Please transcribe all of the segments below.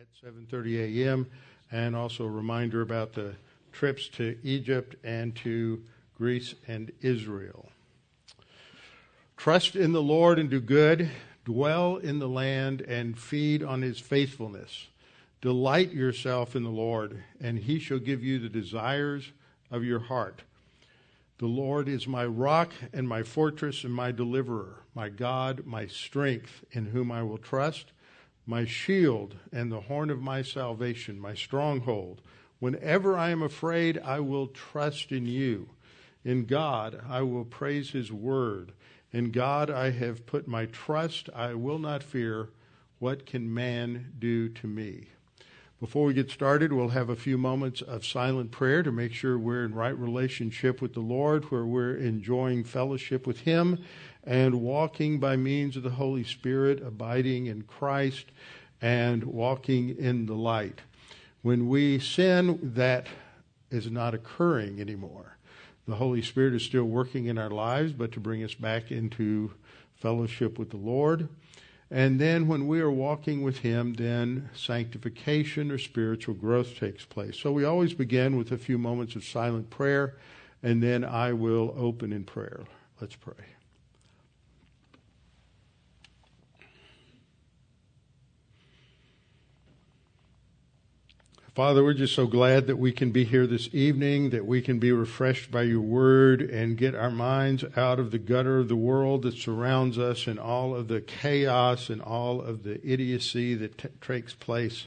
at 7:30 a.m. and also a reminder about the trips to Egypt and to Greece and Israel. Trust in the Lord and do good, dwell in the land and feed on his faithfulness. Delight yourself in the Lord, and he shall give you the desires of your heart. The Lord is my rock and my fortress and my deliverer, my God, my strength, in whom I will trust my shield and the horn of my salvation, my stronghold. Whenever I am afraid, I will trust in you. In God, I will praise his word. In God, I have put my trust. I will not fear. What can man do to me? Before we get started, we'll have a few moments of silent prayer to make sure we're in right relationship with the Lord, where we're enjoying fellowship with Him and walking by means of the Holy Spirit, abiding in Christ, and walking in the light. When we sin, that is not occurring anymore. The Holy Spirit is still working in our lives, but to bring us back into fellowship with the Lord. And then when we are walking with Him, then sanctification or spiritual growth takes place. So we always begin with a few moments of silent prayer, and then I will open in prayer. Let's pray. Father, we're just so glad that we can be here this evening, that we can be refreshed by your word and get our minds out of the gutter of the world that surrounds us and all of the chaos and all of the idiocy that t- takes place.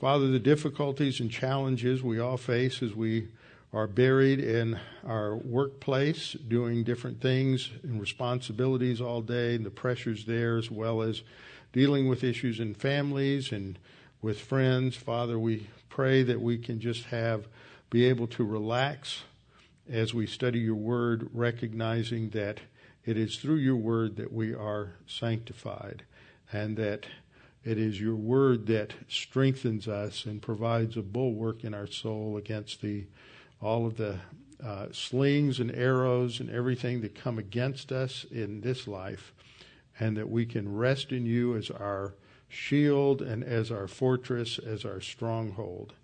Father, the difficulties and challenges we all face as we are buried in our workplace, doing different things and responsibilities all day, and the pressures there, as well as dealing with issues in families and with friends. Father, we pray that we can just have, be able to relax as we study your word, recognizing that it is through your word that we are sanctified and that it is your word that strengthens us and provides a bulwark in our soul against the all of the uh, slings and arrows and everything that come against us in this life, and that we can rest in you as our shield and as our fortress, as our stronghold.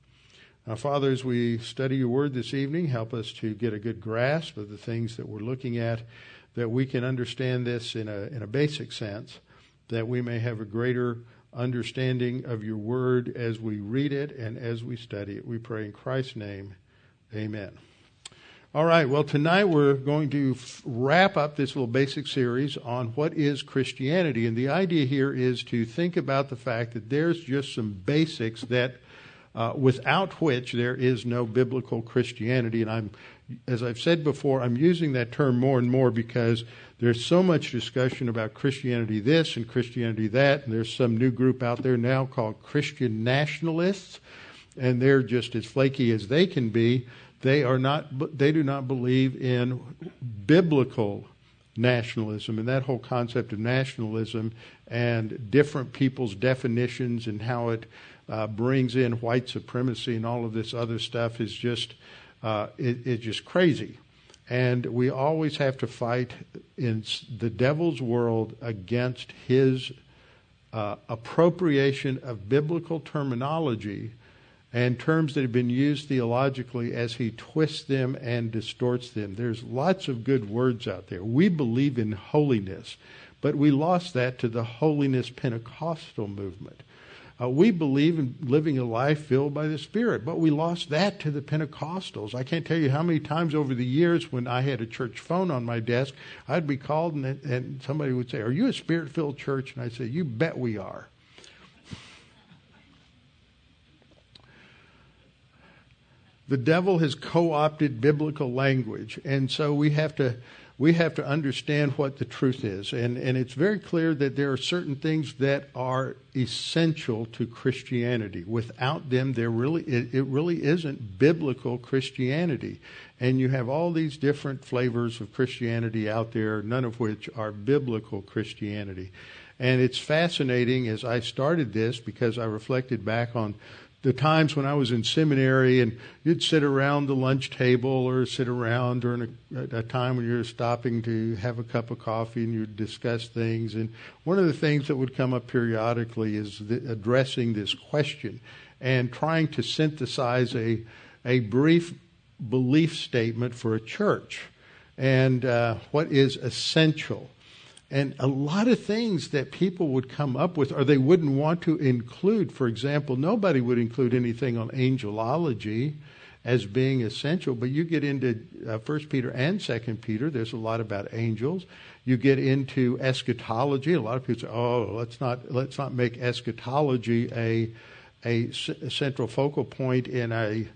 Now, Father, as we study your word this evening, help us to get a good grasp of the things that we're looking at, that we can understand this in a, in a basic sense, that we may have a greater understanding of your word as we read it and as we study it. We pray in Christ's name. Amen. All right, well, tonight we're going to f- wrap up this little basic series on what is Christianity. And the idea here is to think about the fact that there's just some basics that uh, without which there is no biblical Christianity. And I'm, as I've said before, I'm using that term more and more because there's so much discussion about Christianity this and Christianity that. And there's some new group out there now called Christian nationalists. And they're just as flaky as they can be they are not. They do not believe in biblical nationalism and that whole concept of nationalism and different people's definitions and how it uh, brings in white supremacy and all of this other stuff is just uh, it, it's just crazy. And we always have to fight in the devil's world against his uh, appropriation of biblical terminology and terms that have been used theologically as he twists them and distorts them. There's lots of good words out there. We believe in holiness, but we lost that to the holiness Pentecostal movement. Uh, we believe in living a life filled by the Spirit, but we lost that to the Pentecostals. I can't tell you how many times over the years when I had a church phone on my desk, I'd be called and, and somebody would say, Are you a Spirit filled church? And I'd say, You bet we are. The devil has co-opted biblical language, and so we have to we have to understand what the truth is. And, and it's very clear that there are certain things that are essential to Christianity. Without them, there really, it, it really isn't biblical Christianity. And you have all these different flavors of Christianity out there, none of which are biblical Christianity. And it's fascinating as I started this because I reflected back on the times when I was in seminary and you'd sit around the lunch table or sit around during a, a time when you're stopping to have a cup of coffee and you'd discuss things. And one of the things that would come up periodically is the, addressing this question and trying to synthesize a, a brief belief statement for a church and uh, what is essential and a lot of things that people would come up with or they wouldn't want to include. For example, nobody would include anything on angelology as being essential, but you get into uh, First Peter and Second Peter. There's a lot about angels. You get into eschatology. A lot of people say, "Oh, let's not let's not make eschatology a a, a central focal point in a,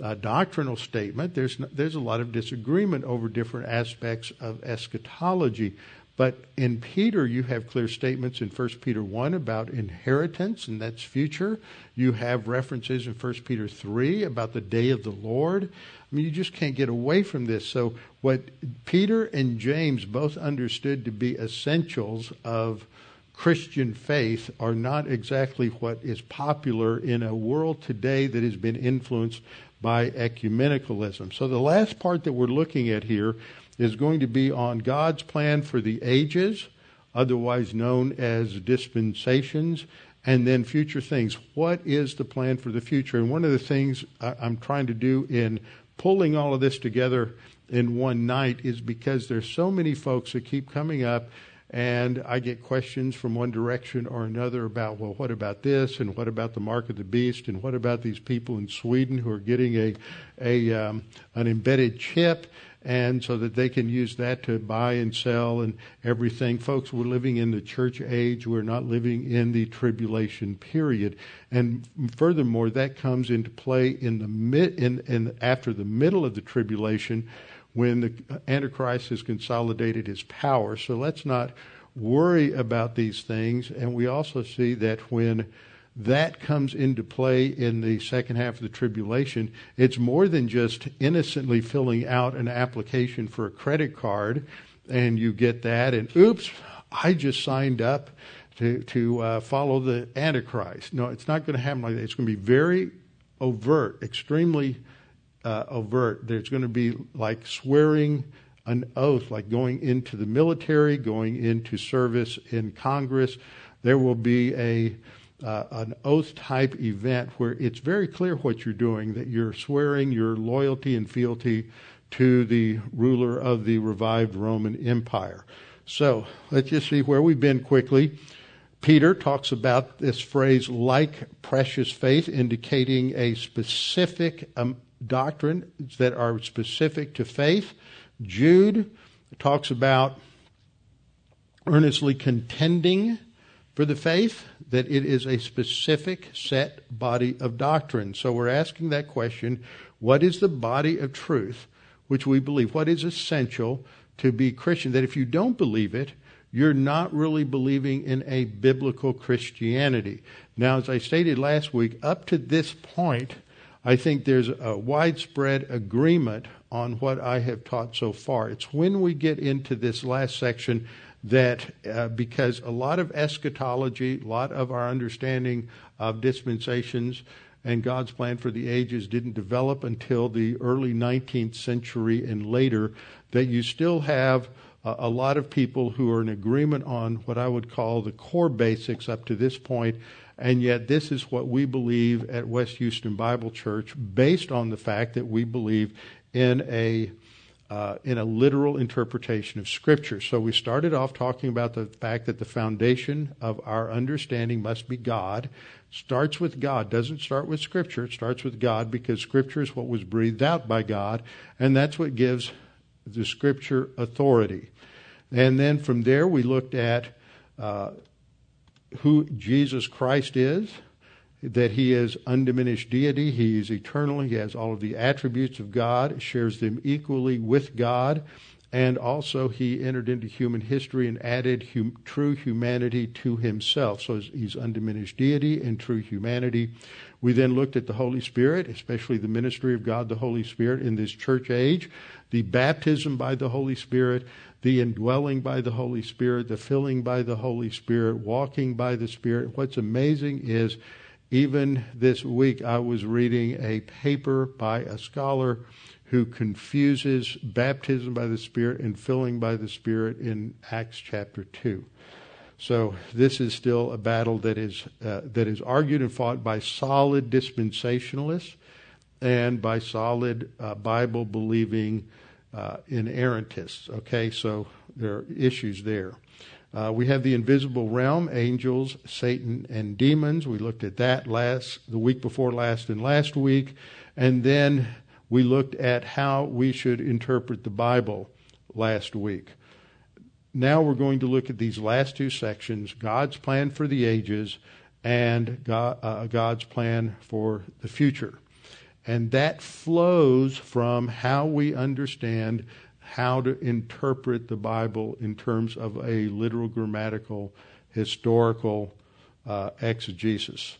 a doctrinal statement." There's there's a lot of disagreement over different aspects of eschatology. But in Peter, you have clear statements in 1 Peter 1 about inheritance, and that's future. You have references in 1 Peter 3 about the day of the Lord. I mean, you just can't get away from this. So, what Peter and James both understood to be essentials of Christian faith are not exactly what is popular in a world today that has been influenced by ecumenicalism. So, the last part that we're looking at here is going to be on God's plan for the ages, otherwise known as dispensations, and then future things. What is the plan for the future? And one of the things I'm trying to do in pulling all of this together in one night is because there's so many folks that keep coming up and I get questions from one direction or another about, well, what about this, and what about the mark of the beast, and what about these people in Sweden who are getting a, a um, an embedded chip, and so that they can use that to buy and sell and everything. Folks, we're living in the church age. We're not living in the tribulation period. And furthermore, that comes into play in the mid, in, in after the middle of the tribulation when the Antichrist has consolidated his power. So let's not worry about these things. And we also see that when that comes into play in the second half of the tribulation. It's more than just innocently filling out an application for a credit card and you get that and oops, I just signed up to, to uh, follow the Antichrist. No, it's not going to happen like that. It's going to be very overt, extremely uh, overt. There's going to be like swearing an oath, like going into the military, going into service in Congress. There will be a uh, an oath type event where it's very clear what you're doing, that you're swearing your loyalty and fealty to the ruler of the revived Roman Empire. So let's just see where we've been quickly. Peter talks about this phrase, like precious faith, indicating a specific um, doctrine that are specific to faith. Jude talks about earnestly contending for the faith that it is a specific set body of doctrine. So we're asking that question what is the body of truth which we believe? What is essential to be Christian? That if you don't believe it, you're not really believing in a biblical Christianity. Now, as I stated last week, up to this point, I think there's a widespread agreement on what I have taught so far. It's when we get into this last section that uh, because a lot of eschatology, a lot of our understanding of dispensations and God's plan for the ages didn't develop until the early 19th century and later, that you still have a, a lot of people who are in agreement on what I would call the core basics up to this point, and yet this is what we believe at West Houston Bible Church based on the fact that we believe in a uh, in a literal interpretation of Scripture. So we started off talking about the fact that the foundation of our understanding must be God. Starts with God, doesn't start with Scripture. It starts with God because Scripture is what was breathed out by God, and that's what gives the Scripture authority. And then from there, we looked at uh, who Jesus Christ is that he is undiminished deity, he is eternal, he has all of the attributes of God, shares them equally with God, and also he entered into human history and added hum, true humanity to himself. So he's undiminished deity and true humanity. We then looked at the Holy Spirit, especially the ministry of God the Holy Spirit in this church age, the baptism by the Holy Spirit, the indwelling by the Holy Spirit, the filling by the Holy Spirit, walking by the Spirit. What's amazing is even this week, I was reading a paper by a scholar who confuses baptism by the Spirit and filling by the Spirit in Acts chapter 2. So this is still a battle that is uh, that is argued and fought by solid dispensationalists and by solid uh, Bible believing uh, inerrantists. Okay, so there are issues there. Uh, we have the invisible realm, angels, Satan, and demons. We looked at that last the week before last and last week, and then we looked at how we should interpret the Bible last week. Now we're going to look at these last two sections God's plan for the ages and God, uh, God's plan for the future. And that flows from how we understand how to interpret the Bible in terms of a literal, grammatical, historical uh, exegesis.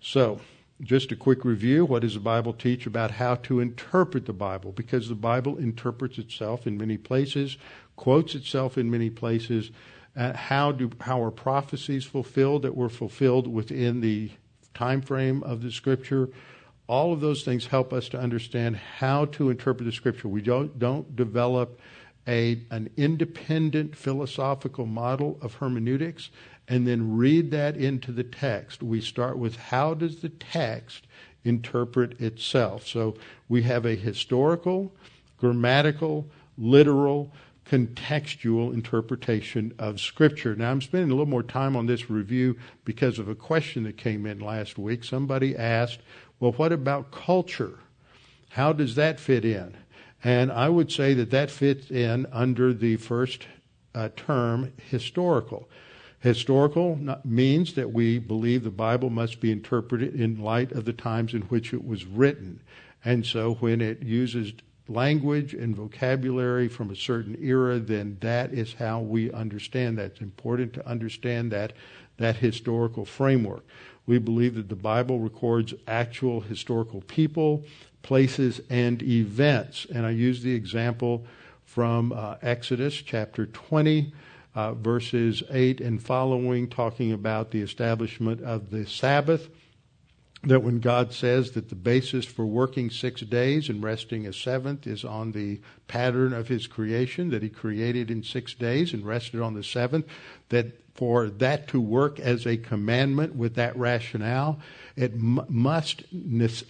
So, just a quick review what does the Bible teach about how to interpret the Bible? Because the Bible interprets itself in many places quotes itself in many places. Uh, how do how are prophecies fulfilled that were fulfilled within the time frame of the scripture? All of those things help us to understand how to interpret the scripture. We don't don't develop a an independent philosophical model of hermeneutics and then read that into the text. We start with how does the text interpret itself? So we have a historical, grammatical, literal, contextual interpretation of Scripture. Now, I'm spending a little more time on this review because of a question that came in last week. Somebody asked, well, what about culture? How does that fit in? And I would say that that fits in under the first uh, term, historical. Historical means that we believe the Bible must be interpreted in light of the times in which it was written. And so when it uses language and vocabulary from a certain era, then that is how we understand that. It's important to understand that, that historical framework. We believe that the Bible records actual historical people, places, and events. And I use the example from uh, Exodus chapter 20. Uh, verses 8 and following, talking about the establishment of the Sabbath that when God says that the basis for working six days and resting a seventh is on the pattern of His creation, that He created in six days and rested on the seventh, that for that to work as a commandment with that rationale, it m- must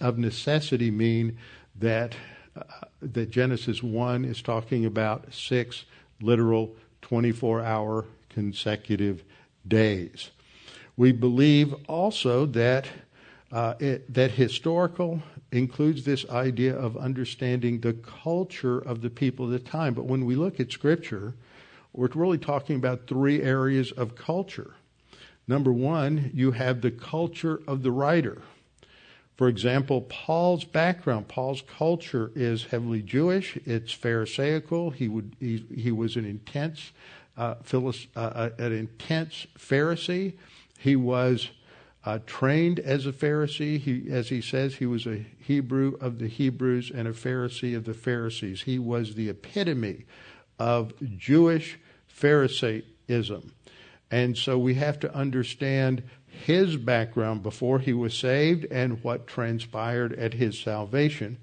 of necessity mean that uh, that Genesis 1 is talking about six literal 24 hour consecutive days. We believe also that uh, it, that historical includes this idea of understanding the culture of the people of the time. But when we look at Scripture, we're really talking about three areas of culture. Number one, you have the culture of the writer. For example, Paul's background, Paul's culture is heavily Jewish. It's Pharisaical. He would he, he was an intense, uh, uh, uh an intense Pharisee. He was uh, trained as a Pharisee. He, as he says, he was a Hebrew of the Hebrews and a Pharisee of the Pharisees. He was the epitome of Jewish Pharisaism. And so we have to understand his background before he was saved and what transpired at his salvation.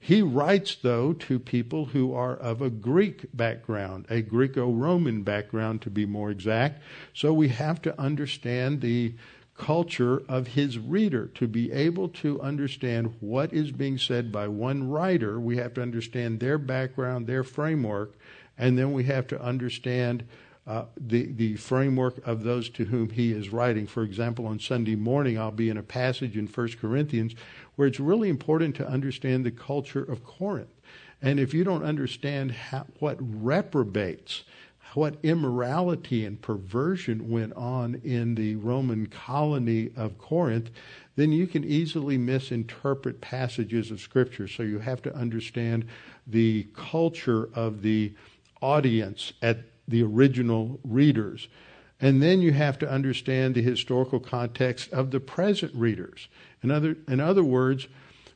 He writes, though, to people who are of a Greek background, a Greco Roman background to be more exact. So we have to understand the culture of his reader. To be able to understand what is being said by one writer, we have to understand their background, their framework, and then we have to understand uh, the, the framework of those to whom he is writing. For example, on Sunday morning, I'll be in a passage in 1 Corinthians where it's really important to understand the culture of Corinth. And if you don't understand how, what reprobates, what immorality and perversion went on in the Roman colony of Corinth, then you can easily misinterpret passages of Scripture. So you have to understand the culture of the audience at the original readers. And then you have to understand the historical context of the present readers. In other, in other words,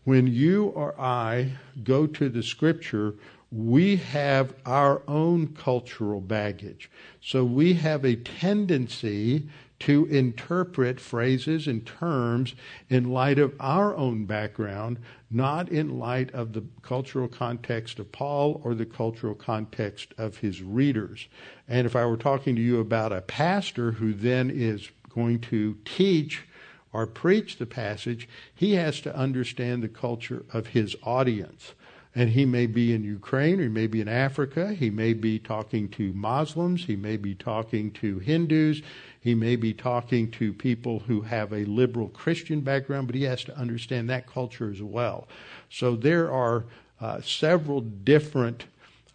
when you or I go to the Scripture, we have our own cultural baggage. So we have a tendency to interpret phrases and terms in light of our own background, not in light of the cultural context of Paul or the cultural context of his readers. And if I were talking to you about a pastor who then is going to teach or preach the passage, he has to understand the culture of his audience. And he may be in Ukraine, or he may be in Africa, he may be talking to Muslims, he may be talking to Hindus, he may be talking to people who have a liberal Christian background, but he has to understand that culture as well. So there are uh, several different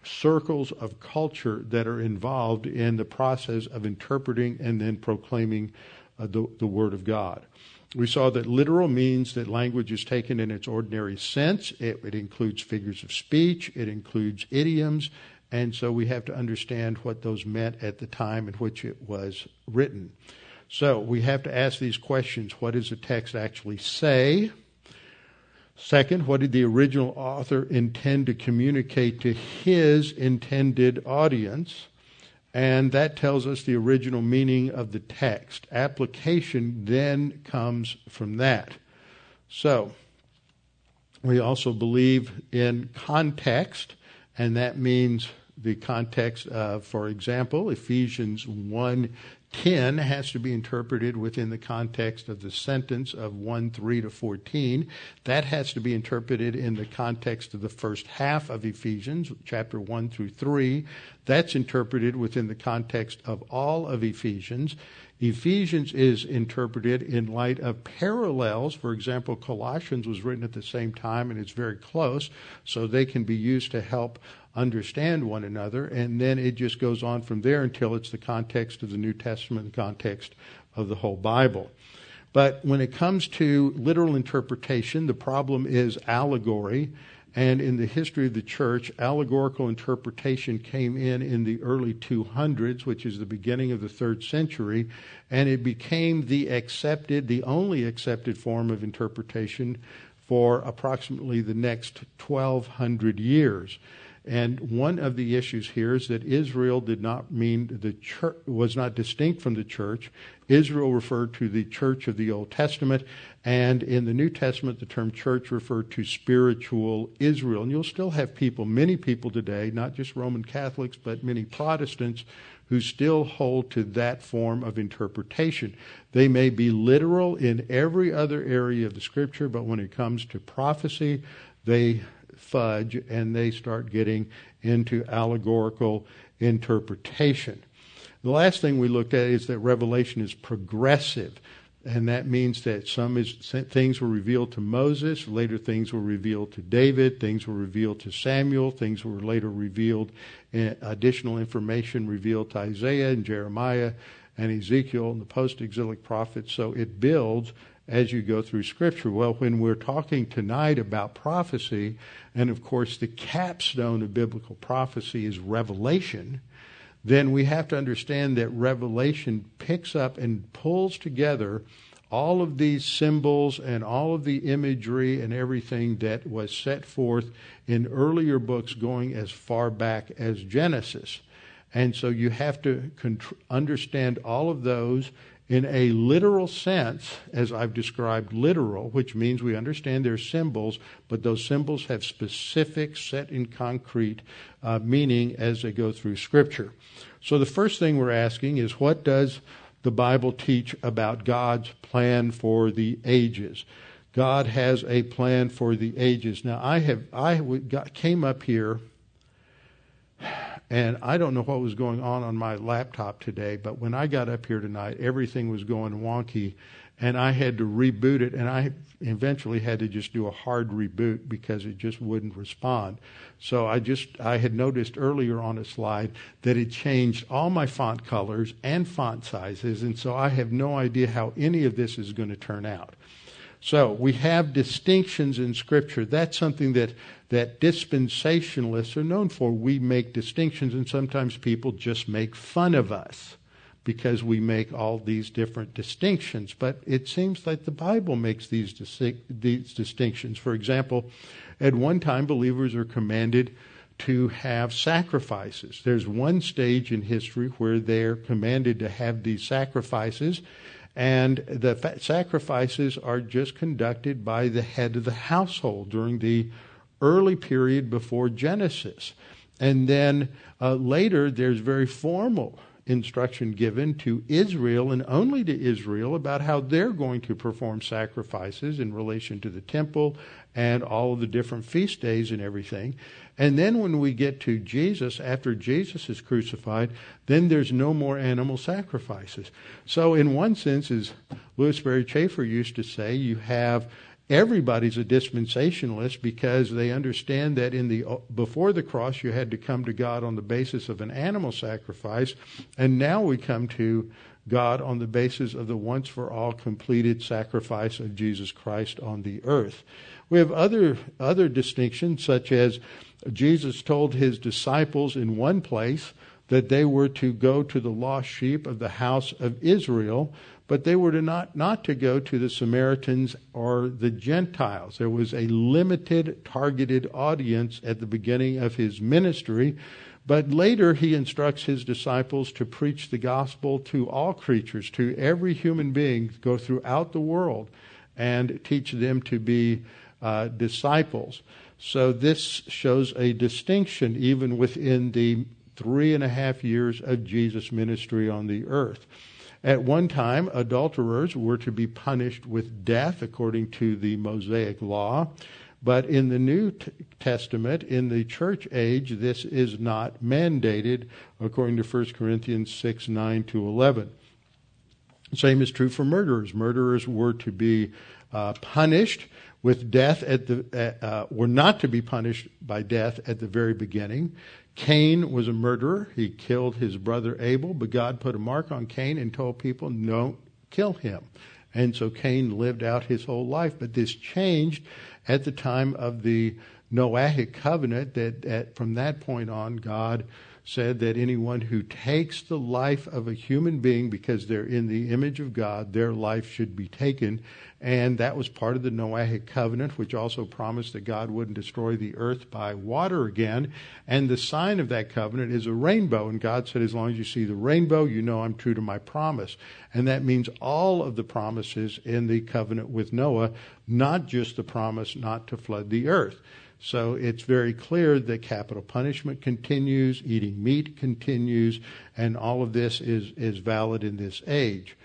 circles of culture that are involved in the process of interpreting and then proclaiming uh, the, the Word of God. We saw that literal means that language is taken in its ordinary sense. It, it, includes figures of speech, it includes idioms, and so we have to understand what those meant at the time in which it was written. So we have to ask these questions what does the text actually say? Second, what did the original author intend to communicate to his intended audience? And that tells us the original meaning of the text. Application then comes from that. So, we also believe in context, and that means the context of, for example, Ephesians 1 10 has to be interpreted within the context of the sentence of 1 3 to 14. That has to be interpreted in the context of the first half of Ephesians, chapter 1 through 3. That's interpreted within the context of all of Ephesians. Ephesians is interpreted in light of parallels. For example, Colossians was written at the same time and it's very close, so they can be used to help understand one another, and then it just goes on from there until it's the context of the New Testament, the context of the whole Bible. But when it comes to literal interpretation, the problem is allegory. And in the history of the church, allegorical interpretation came in in the early 200s, which is the beginning of the third century, and it became the accepted, the only accepted form of interpretation for approximately the next 1200 years. And one of the issues here is that Israel did not mean the church was not distinct from the church. Israel referred to the church of the Old Testament, and in the New Testament, the term church referred to spiritual Israel. And you'll still have people, many people today, not just Roman Catholics, but many Protestants, who still hold to that form of interpretation. They may be literal in every other area of the scripture, but when it comes to prophecy, they fudge and they start getting into allegorical interpretation. The last thing we looked at is that Revelation is progressive. And that means that some is, things were revealed to Moses, later things were revealed to David, things were revealed to Samuel, things were later revealed, eh, additional information revealed to Isaiah and Jeremiah and Ezekiel and the post exilic prophets. So it builds as you go through Scripture. Well, when we're talking tonight about prophecy, and of course the capstone of biblical prophecy is revelation, then we have to understand that revelation picks up and pulls together all of these symbols and all of the imagery and everything that was set forth in earlier books going as far back as Genesis. And so you have to understand all of those in a literal sense, as I've described literal, which means we understand they're symbols, but those symbols have specific, set in concrete uh, meaning as they go through Scripture. So the first thing we're asking is what does the Bible teach about God's plan for the ages? God has a plan for the ages. Now, I have I came up here and I don't know what was going on on my laptop today, but when I got up here tonight, everything was going wonky, and I had to reboot it, and I eventually had to just do a hard reboot because it just wouldn't respond. So I just I had noticed earlier on a slide that it changed all my font colors and font sizes, and so I have no idea how any of this is going to turn out. So we have distinctions in Scripture. That's something that, that dispensationalists are known for. We make distinctions, and sometimes people just make fun of us because we make all these different distinctions. But it seems like the Bible makes these, these distinctions. For example, at one time, believers are commanded to have sacrifices. There's one stage in history where they're commanded to have these sacrifices, and the sacrifices are just conducted by the head of the household during the early period before Genesis. And then uh, later, there's very formal instruction given to Israel and only to Israel about how they're going to perform sacrifices in relation to the temple and all of the different feast days and everything. And then when we get to Jesus, after Jesus is crucified, then there's no more animal sacrifices. So, in one sense, as Lewis Sperry Chafer used to say, you have everybody's a dispensationalist because they understand that in the before the cross you had to come to God on the basis of an animal sacrifice and now we come to God on the basis of the once for all completed sacrifice of Jesus Christ on the earth. We have other other distinctions such as Jesus told his disciples in one place that they were to go to the lost sheep of the house of Israel but they were to not, not to go to the Samaritans or the Gentiles. There was a limited, targeted audience at the beginning of his ministry, but later he instructs his disciples to preach the gospel to all creatures, to every human being, go throughout the world and teach them to be uh, disciples. So this shows a distinction even within the three and a half years of Jesus' ministry on the earth. At one time, adulterers were to be punished with death according to the Mosaic law. But in the New Testament, in the church age, this is not mandated according to 1 Corinthians 6 9 to 11. Same is true for murderers. Murderers were to be uh, punished with death at the uh, uh were not to be punished by death at the very beginning. Cain was a murderer. He killed his brother Abel, but God put a mark on Cain and told people, don't kill him. And so Cain lived out his whole life. But this changed at the time of the Noahic covenant that, that from that point on, God said that anyone who takes the life of a human being because they're in the image of God, their life should be taken. And that was part of the Noahic covenant, which also promised that God wouldn't destroy the earth by water again. And the sign of that covenant is a rainbow. And God said, as long as you see the rainbow, you know I'm true to my promise. And that means all of the promises in the covenant with Noah, not just the promise not to flood the earth. So it's very clear that capital punishment continues, eating meat continues, and all of this is, is valid in this age.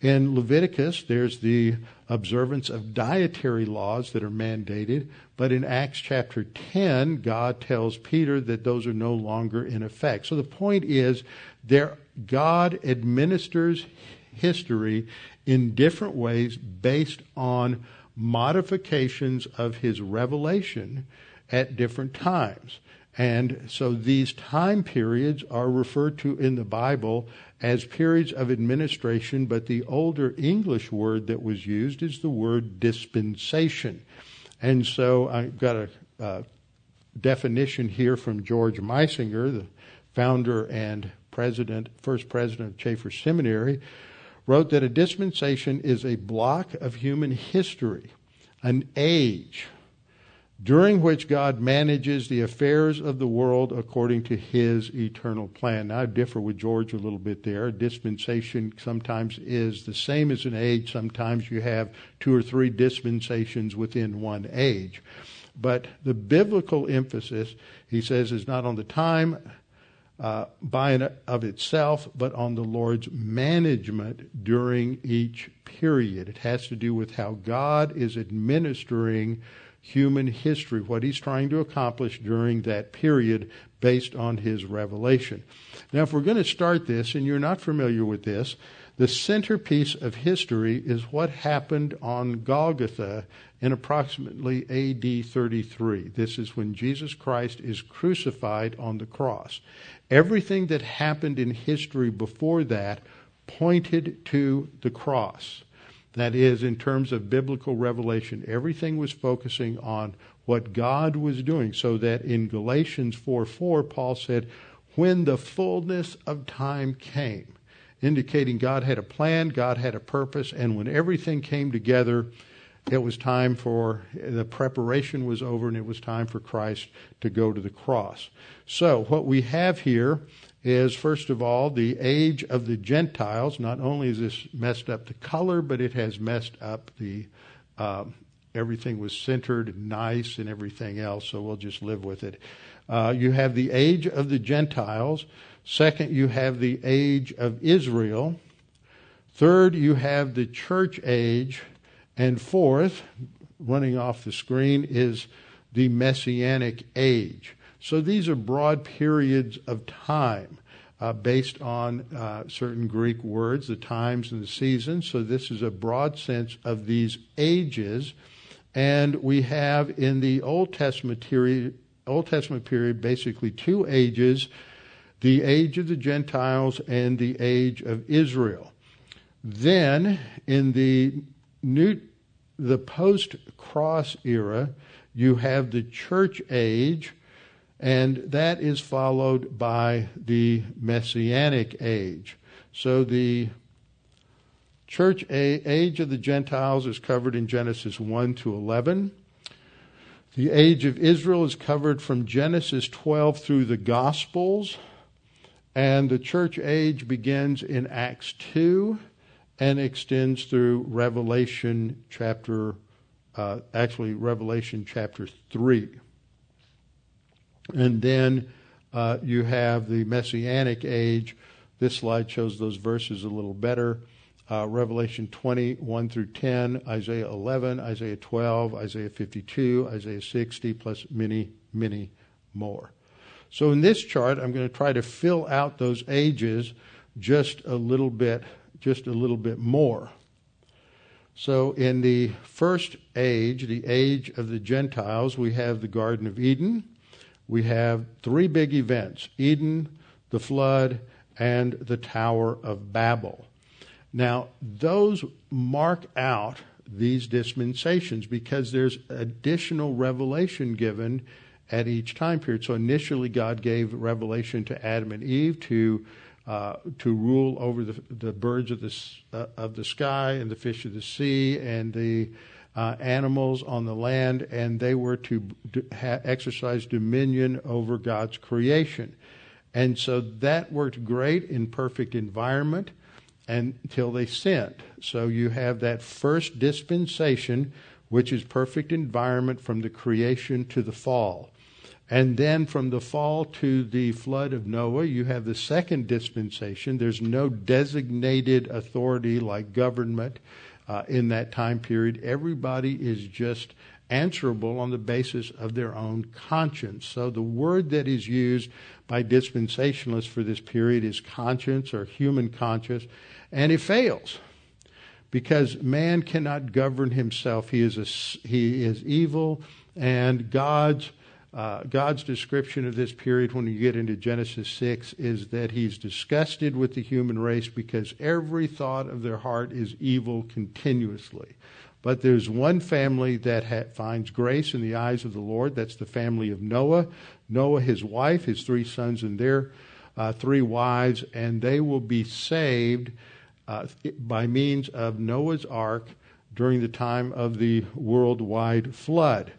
In Leviticus, there's the observance of dietary laws that are mandated, but in Acts chapter 10, God tells Peter that those are no longer in effect. So the point is, there, God administers history in different ways based on modifications of his revelation at different times. And so these time periods are referred to in the Bible as periods of administration, but the older English word that was used is the word dispensation. And so I've got a, a definition here from George Meisinger, the founder and president, first president of Chafer Seminary, wrote that a dispensation is a block of human history, an age, during which God manages the affairs of the world according to his eternal plan. Now, I differ with George a little bit there. Dispensation sometimes is the same as an age. Sometimes you have two or three dispensations within one age. But the biblical emphasis, he says, is not on the time uh, by and of itself, but on the Lord's management during each period. It has to do with how God is administering human history, what he's trying to accomplish during that period based on his revelation. Now, if we're going to start this, and you're not familiar with this, the centerpiece of history is what happened on Golgotha in approximately AD 33. This is when Jesus Christ is crucified on the cross. Everything that happened in history before that pointed to the cross. That is, in terms of biblical revelation, everything was focusing on what God was doing. So that in Galatians 4 4, Paul said, When the fullness of time came, indicating God had a plan, God had a purpose, and when everything came together, it was time for the preparation was over and it was time for Christ to go to the cross. So what we have here is first of all the age of the Gentiles. Not only is this messed up the color, but it has messed up the uh, everything was centered nice and everything else. So we'll just live with it. Uh, you have the age of the Gentiles. Second, you have the age of Israel. Third, you have the church age. And fourth, running off the screen, is the messianic age. So these are broad periods of time uh, based on uh, certain Greek words, the times and the seasons. So this is a broad sense of these ages. And we have in the Old Testament period, Old Testament period basically two ages the age of the Gentiles and the age of Israel. Then in the new the post cross era, you have the church age, and that is followed by the messianic age. So the church age of the Gentiles is covered in Genesis 1 to 11. The age of Israel is covered from Genesis 12 through the Gospels. And the church age begins in Acts 2 and extends through Revelation chapter, uh, actually, Revelation chapter 3. And then uh, you have the Messianic age. This slide shows those verses a little better. Uh, Revelation 20, 1 through 10, Isaiah 11, Isaiah 12, Isaiah 52, Isaiah 60, plus many, many more. So in this chart, I'm going to try to fill out those ages just a little bit just a little bit more. So, in the first age, the age of the Gentiles, we have the Garden of Eden. We have three big events Eden, the flood, and the Tower of Babel. Now, those mark out these dispensations because there's additional revelation given at each time period. So, initially, God gave revelation to Adam and Eve to uh, to rule over the, the birds of the, uh, of the sky and the fish of the sea and the uh, animals on the land, and they were to ha- exercise dominion over God's creation. And so that worked great in perfect environment until they sinned. So you have that first dispensation, which is perfect environment from the creation to the fall. And then from the fall to the flood of Noah, you have the second dispensation. There's no designated authority like government uh, in that time period. Everybody is just answerable on the basis of their own conscience. So the word that is used by dispensationalists for this period is conscience or human conscience, and it fails because man cannot govern himself. He is a, he is evil, and God's uh, God's description of this period when you get into Genesis 6 is that he's disgusted with the human race because every thought of their heart is evil continuously. But there's one family that ha- finds grace in the eyes of the Lord. That's the family of Noah. Noah, his wife, his three sons, and their uh, three wives, and they will be saved uh, by means of Noah's ark during the time of the worldwide flood.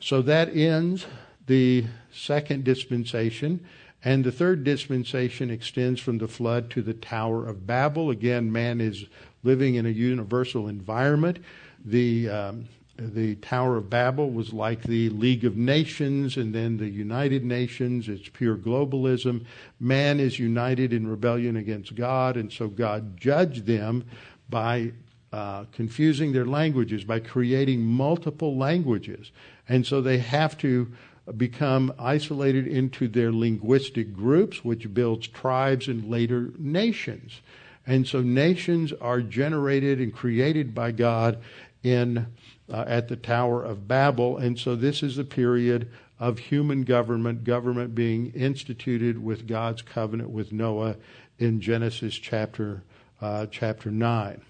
So that ends the second dispensation. And the third dispensation extends from the flood to the Tower of Babel. Again, man is living in a universal environment. The, um, the Tower of Babel was like the League of Nations and then the United Nations. It's pure globalism. Man is united in rebellion against God, and so God judged them by uh, confusing their languages, by creating multiple languages. And so they have to become isolated into their linguistic groups, which builds tribes and later nations. And so nations are generated and created by God in uh, at the Tower of Babel. And so this is a period of human government, government being instituted with God's covenant with Noah in Genesis chapter uh, chapter nine.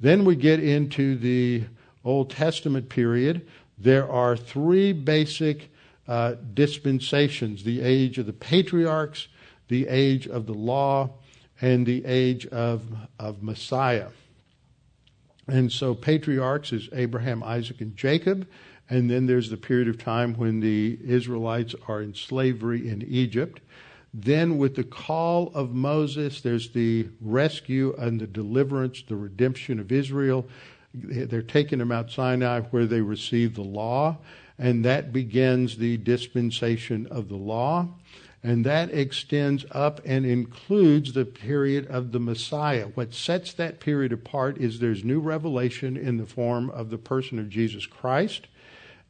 Then we get into the Old Testament period. There are three basic uh, dispensations the age of the patriarchs, the age of the law, and the age of, of Messiah. And so patriarchs is Abraham, Isaac, and Jacob. And then there's the period of time when the Israelites are in slavery in Egypt. Then, with the call of Moses, there's the rescue and the deliverance, the redemption of Israel. They're taken to Mount Sinai where they receive the law, and that begins the dispensation of the law. And that extends up and includes the period of the Messiah. What sets that period apart is there's new revelation in the form of the person of Jesus Christ,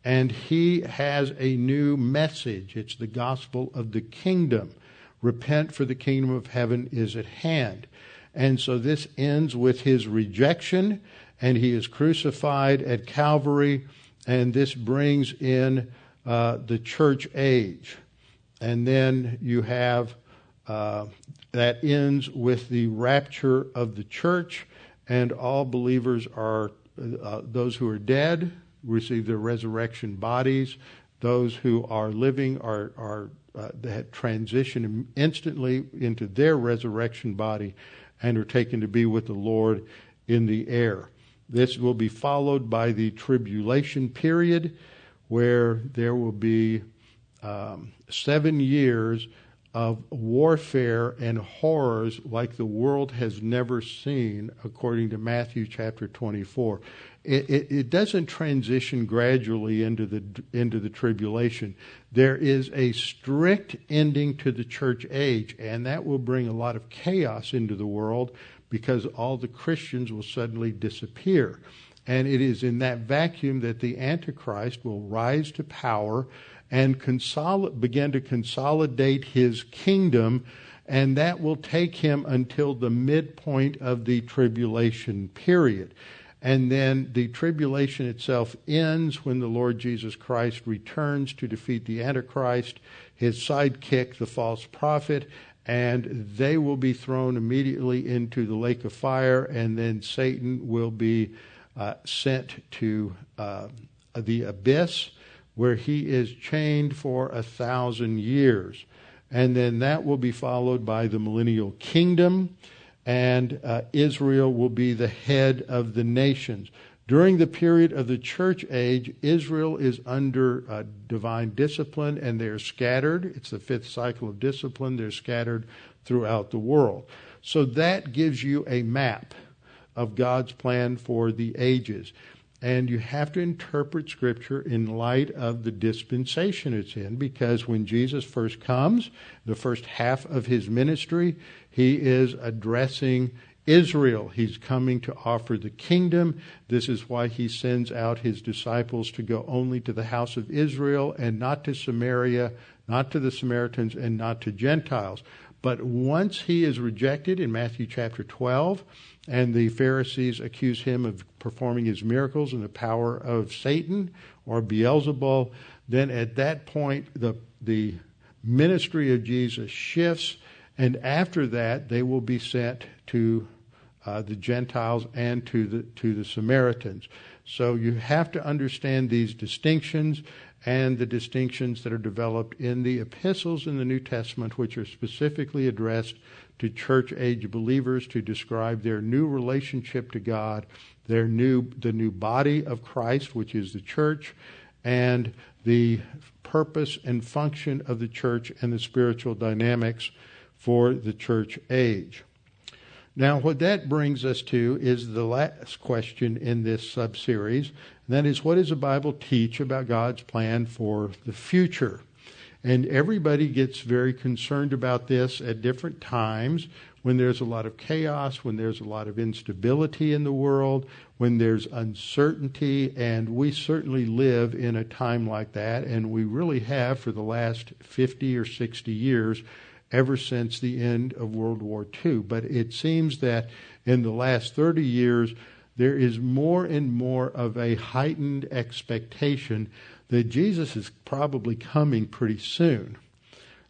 and he has a new message. It's the gospel of the kingdom. Repent, for the kingdom of heaven is at hand. And so this ends with his rejection, and he is crucified at Calvary, and this brings in uh, the church age and then you have uh, that ends with the rapture of the church, and all believers are uh, those who are dead receive their resurrection bodies. Those who are living are are uh, that transition instantly into their resurrection body, and are taken to be with the Lord in the air. This will be followed by the tribulation period, where there will be um, seven years of warfare and horrors like the world has never seen, according to Matthew chapter 24. It, it, it, doesn't transition gradually into the into the tribulation. There is a strict ending to the church age, and that will bring a lot of chaos into the world because all the Christians will suddenly disappear. And it is in that vacuum that the Antichrist will rise to power and consol- begin to consolidate his kingdom, and that will take him until the midpoint of the tribulation period. And then the tribulation itself ends when the Lord Jesus Christ returns to defeat the Antichrist, his sidekick, the false prophet, and they will be thrown immediately into the lake of fire, and then Satan will be uh, sent to uh, the abyss where he is chained for a thousand years. And then that will be followed by the millennial kingdom, and uh, Israel will be the head of the nations. During the period of the church age, Israel is under uh, divine discipline and they're scattered. It's the fifth cycle of discipline. They're scattered throughout the world. So that gives you a map of God's plan for the ages. And you have to interpret Scripture in light of the dispensation it's in, because when Jesus first comes, the first half of his ministry, he is addressing Israel. He's coming to offer the kingdom. This is why he sends out his disciples to go only to the house of Israel and not to Samaria, not to the Samaritans, and not to Gentiles. But once he is rejected in Matthew chapter 12, and the Pharisees accuse him of performing his miracles in the power of Satan or Beelzebul, then at that point the, the ministry of Jesus shifts, and after that they will be sent to uh, the Gentiles and to the to the Samaritans. So you have to understand these distinctions and the distinctions that are developed in the epistles in the New Testament, which are specifically addressed to church age believers to describe their new relationship to God, their new the new body of Christ, which is the church, and the purpose and function of the church and the spiritual dynamics for the church age. Now, what that brings us to is the last question in this subseries. And that is, what does the Bible teach about God's plan for the future? And everybody gets very concerned about this at different times when there's a lot of chaos, when there's a lot of instability in the world, when there's uncertainty. And we certainly live in a time like that, and we really have for the last 50 or 60 years, ever since the end of World War II. But it seems that in the last 30 years, there is more and more of a heightened expectation that Jesus is probably coming pretty soon.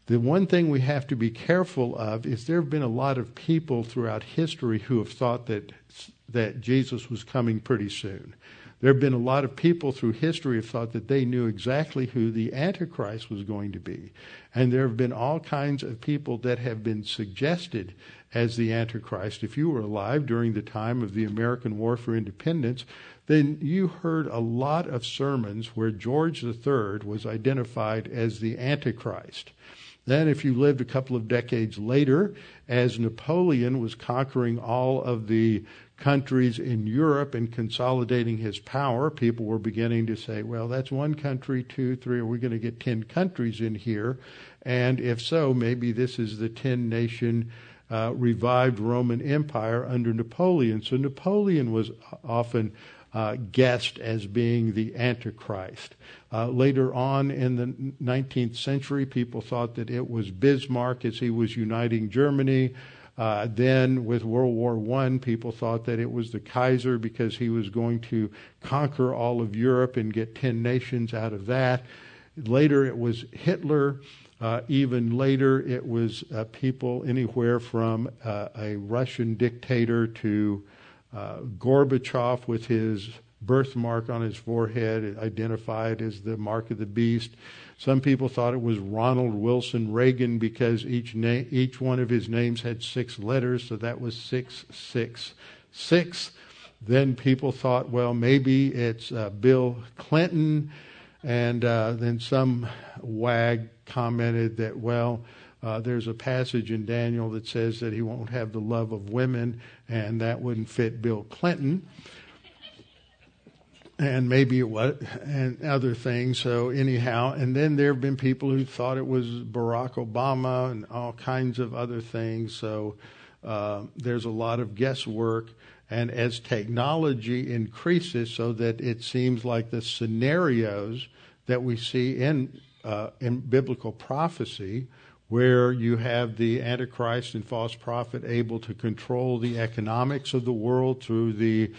The one thing we have to be careful of is there have been a lot of people throughout history who have thought that that Jesus was coming pretty soon. There have been a lot of people through history who have thought that they knew exactly who the Antichrist was going to be. And there have been all kinds of people that have been suggested as the Antichrist. If you were alive during the time of the American War for Independence, then you heard a lot of sermons where George III was identified as the Antichrist. Then, if you lived a couple of decades later, as Napoleon was conquering all of the countries in Europe and consolidating his power, people were beginning to say, well, that's one country, two, three, are we going to get 10 countries in here? And if so, maybe this is the 10 nation uh, revived Roman Empire under Napoleon. So Napoleon was often uh, guessed as being the Antichrist. Uh, later on in the 19th century, people thought that it was Bismarck as he was uniting Germany. Uh, then, with World War I, people thought that it was the Kaiser because he was going to conquer all of Europe and get 10 nations out of that. Later, it was Hitler. Uh, even later, it was uh, people anywhere from uh, a Russian dictator to uh, Gorbachev with his birthmark on his forehead, identified as the mark of the beast. Some people thought it was Ronald Wilson Reagan because each na- each one of his names had six letters, so that was six six six. Then people thought, well, maybe it's uh, Bill Clinton, and uh, then some wag commented that, well, uh, there's a passage in Daniel that says that he won't have the love of women, and that wouldn't fit Bill Clinton. And maybe it was, and other things. So, anyhow, and then there have been people who thought it was Barack Obama and all kinds of other things. So, uh, there's a lot of guesswork. And as technology increases, so that it seems like the scenarios that we see in uh, in biblical prophecy where you have the Antichrist and false prophet able to control the economics of the world through the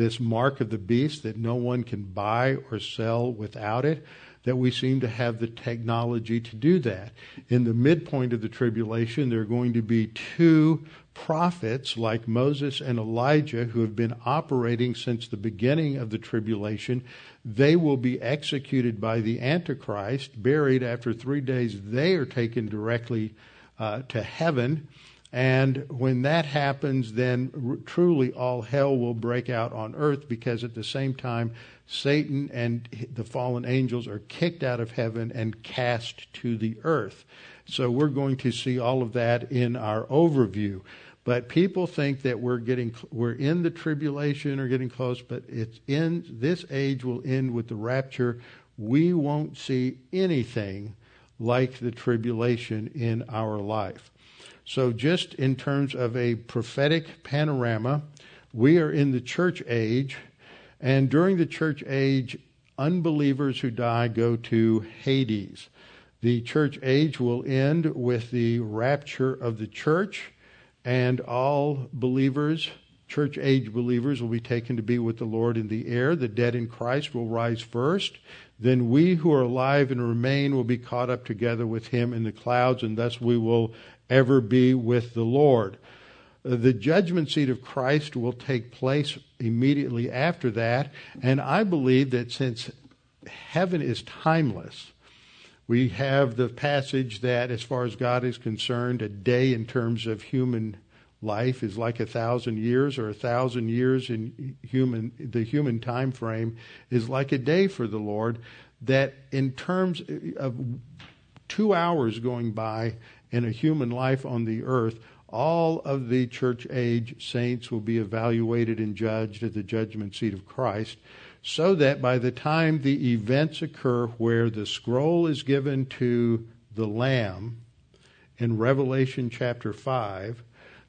this mark of the beast that no one can buy or sell without it, that we seem to have the technology to do that. In the midpoint of the tribulation, there are going to be two prophets like Moses and Elijah who have been operating since the beginning of the tribulation they will be executed by the Antichrist, buried after three days. They are taken directly uh, to heaven. And when that happens, then r- truly all hell will break out on earth because at the same time, Satan and the fallen angels are kicked out of heaven and cast to the earth. So we're going to see all of that in our overview. But people think that we're getting we're in the tribulation or getting close, but it's in this age will end with the rapture. We won't see anything like the tribulation in our life. So just in terms of a prophetic panorama, we are in the church age, and during the church age, unbelievers who die go to Hades. The church age will end with the rapture of the church and all believers, church age believers, will be taken to be with the Lord in the air. The dead in Christ will rise first. Then we who are alive and remain will be caught up together with him in the clouds, and thus we will ever be with the Lord. Uh, the judgment seat of Christ will take place immediately after that, and I believe that since heaven is timeless, we have the passage that, as far as God is concerned, a day in terms of human life is like a thousand years, or a thousand years in human the human time frame is like a day for the Lord. That in terms of two hours going by in a human life on the earth, all of the church age saints will be evaluated and judged at the judgment seat of Christ so that by the time the events occur where the scroll is given to the Lamb in Revelation chapter 5,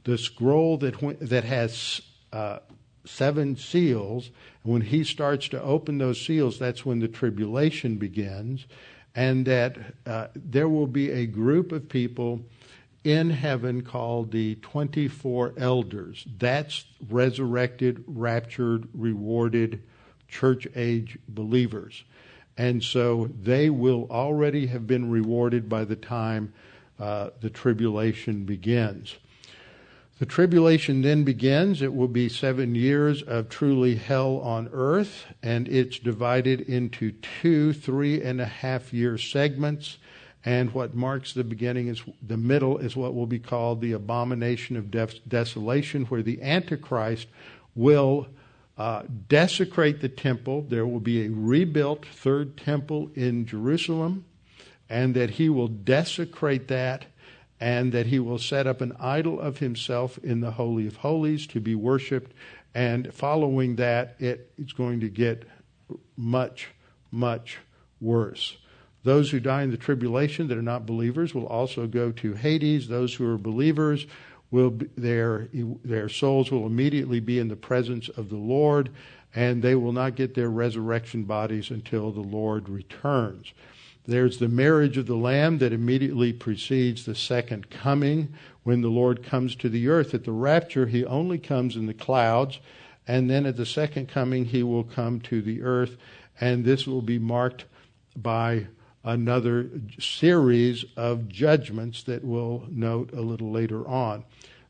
the scroll that, that has uh, seven seals, when he starts to open those seals, that's when the tribulation begins, and that uh, there will be a group of people in heaven called the 24 elders. That's resurrected, raptured, rewarded church age believers. And so they will already have been rewarded by the time uh, the tribulation begins. The tribulation then begins. It will be seven years of truly hell on earth, and it's divided into two three and a half year segments. And what marks the beginning is the middle is what will be called the abomination of desolation, where the Antichrist will uh, desecrate the temple. There will be a rebuilt third temple in Jerusalem, and that he will desecrate that and that he will set up an idol of himself in the Holy of Holies to be worshiped. And following that, it, it's going to get much, much worse. Those who die in the tribulation that are not believers will also go to Hades. Those who are believers will be, their their souls will immediately be in the presence of the Lord, and they will not get their resurrection bodies until the Lord returns. There's the marriage of the Lamb that immediately precedes the second coming when the Lord comes to the earth. At the rapture, he only comes in the clouds, and then at the second coming, he will come to the earth, and this will be marked by another series of judgments that we'll note a little later on.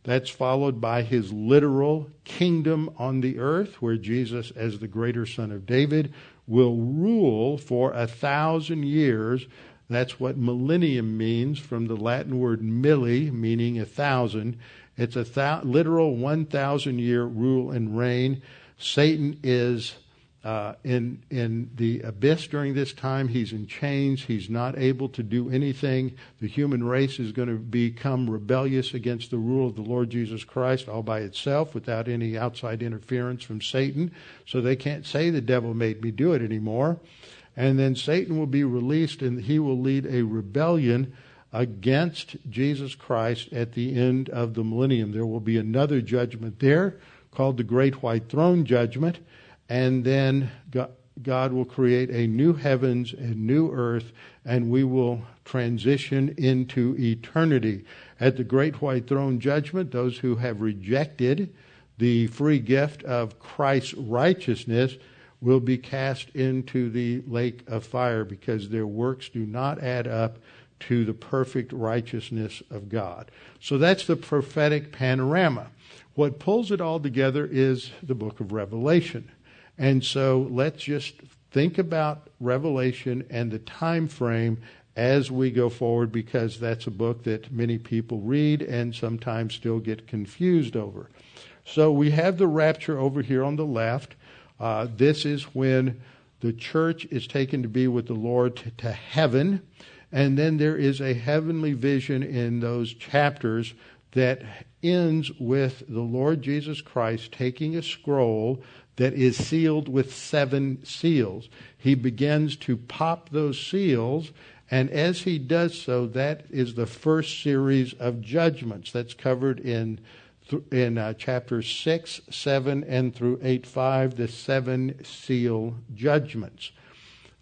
That's followed by his literal kingdom on the earth, where Jesus, as the greater son of David, will rule for a thousand years. That's what millennium means from the Latin word milli, meaning a thousand. It's a literal 1,000 year rule and reign. Satan is uh, in in the abyss during this time. He's in chains. He's not able to do anything. The human race is going to become rebellious against the rule of the Lord Jesus Christ all by itself, without any outside interference from Satan. So they can't say the devil made me do it anymore. And then Satan will be released, and he will lead a rebellion against Jesus Christ at the end of the millennium. There will be another judgment there called the Great White Throne Judgment and then God will create a new heavens and new earth, and we will transition into eternity. At the great white throne judgment, those who have rejected the free gift of Christ's righteousness will be cast into the lake of fire because their works do not add up to the perfect righteousness of God. So that's the prophetic panorama. What pulls it all together is the book of Revelation. And so let's just think about Revelation and the time frame as we go forward because that's a book that many people read and sometimes still get confused over. So we have the rapture over here on the left. Uh, this is when the church is taken to be with the Lord to, to heaven. And then there is a heavenly vision in those chapters that ends with the Lord Jesus Christ taking a scroll that is sealed with seven seals. He begins to pop those seals, and as he does so, that is the first series of judgments that's covered in in uh, chapters 6, 7, and through 8, 5, the seven seal judgments.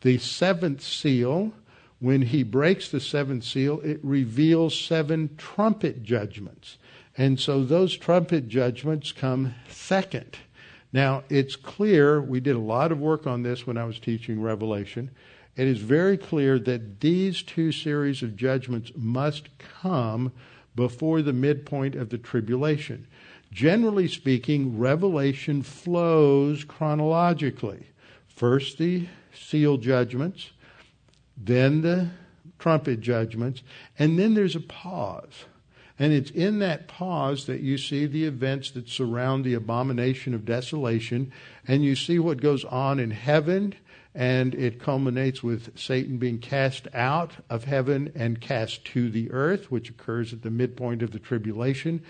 The seventh seal, when he breaks the seventh seal, it reveals seven trumpet judgments. And so those trumpet judgments come second. Now, it's clear, we did a lot of work on this when I was teaching Revelation. It is very clear that these two series of judgments must come before the midpoint of the tribulation. Generally speaking, Revelation flows chronologically. First the seal judgments, then the trumpet judgments, and then there's a pause. And it's in that pause that you see the events that surround the abomination of desolation, and you see what goes on in heaven, and it culminates with Satan being cast out of heaven and cast to the earth, which occurs at the midpoint of the tribulation.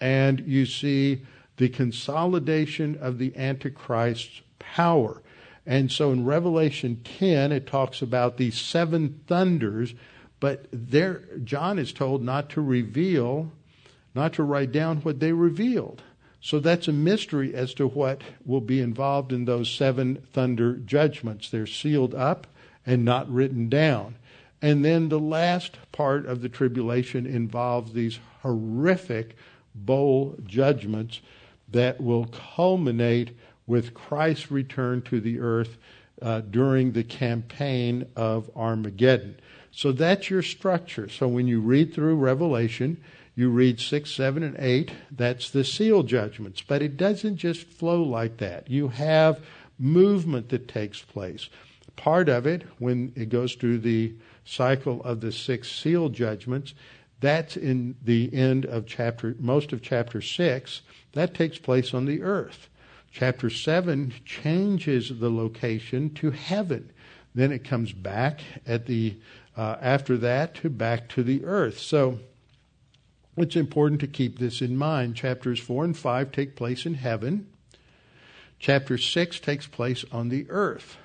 And you see the consolidation of the Antichrist's power. And so in Revelation 10, it talks about these seven thunders but there, John is told not to reveal, not to write down what they revealed. So that's a mystery as to what will be involved in those seven thunder judgments. They're sealed up and not written down. And then the last part of the tribulation involves these horrific bowl judgments that will culminate with Christ's return to the earth uh, during the campaign of Armageddon. So that's your structure. So when you read through Revelation, you read 6, 7, and 8, that's the seal judgments. But it doesn't just flow like that. You have movement that takes place. Part of it, when it goes through the cycle of the six seal judgments, that's in the end of chapter, most of chapter 6. That takes place on the earth. Chapter 7 changes the location to heaven. Then it comes back at the uh, after that to back to the earth. So it's important to keep this in mind. Chapters 4 and 5 take place in heaven. Chapter 6 takes place on the earth.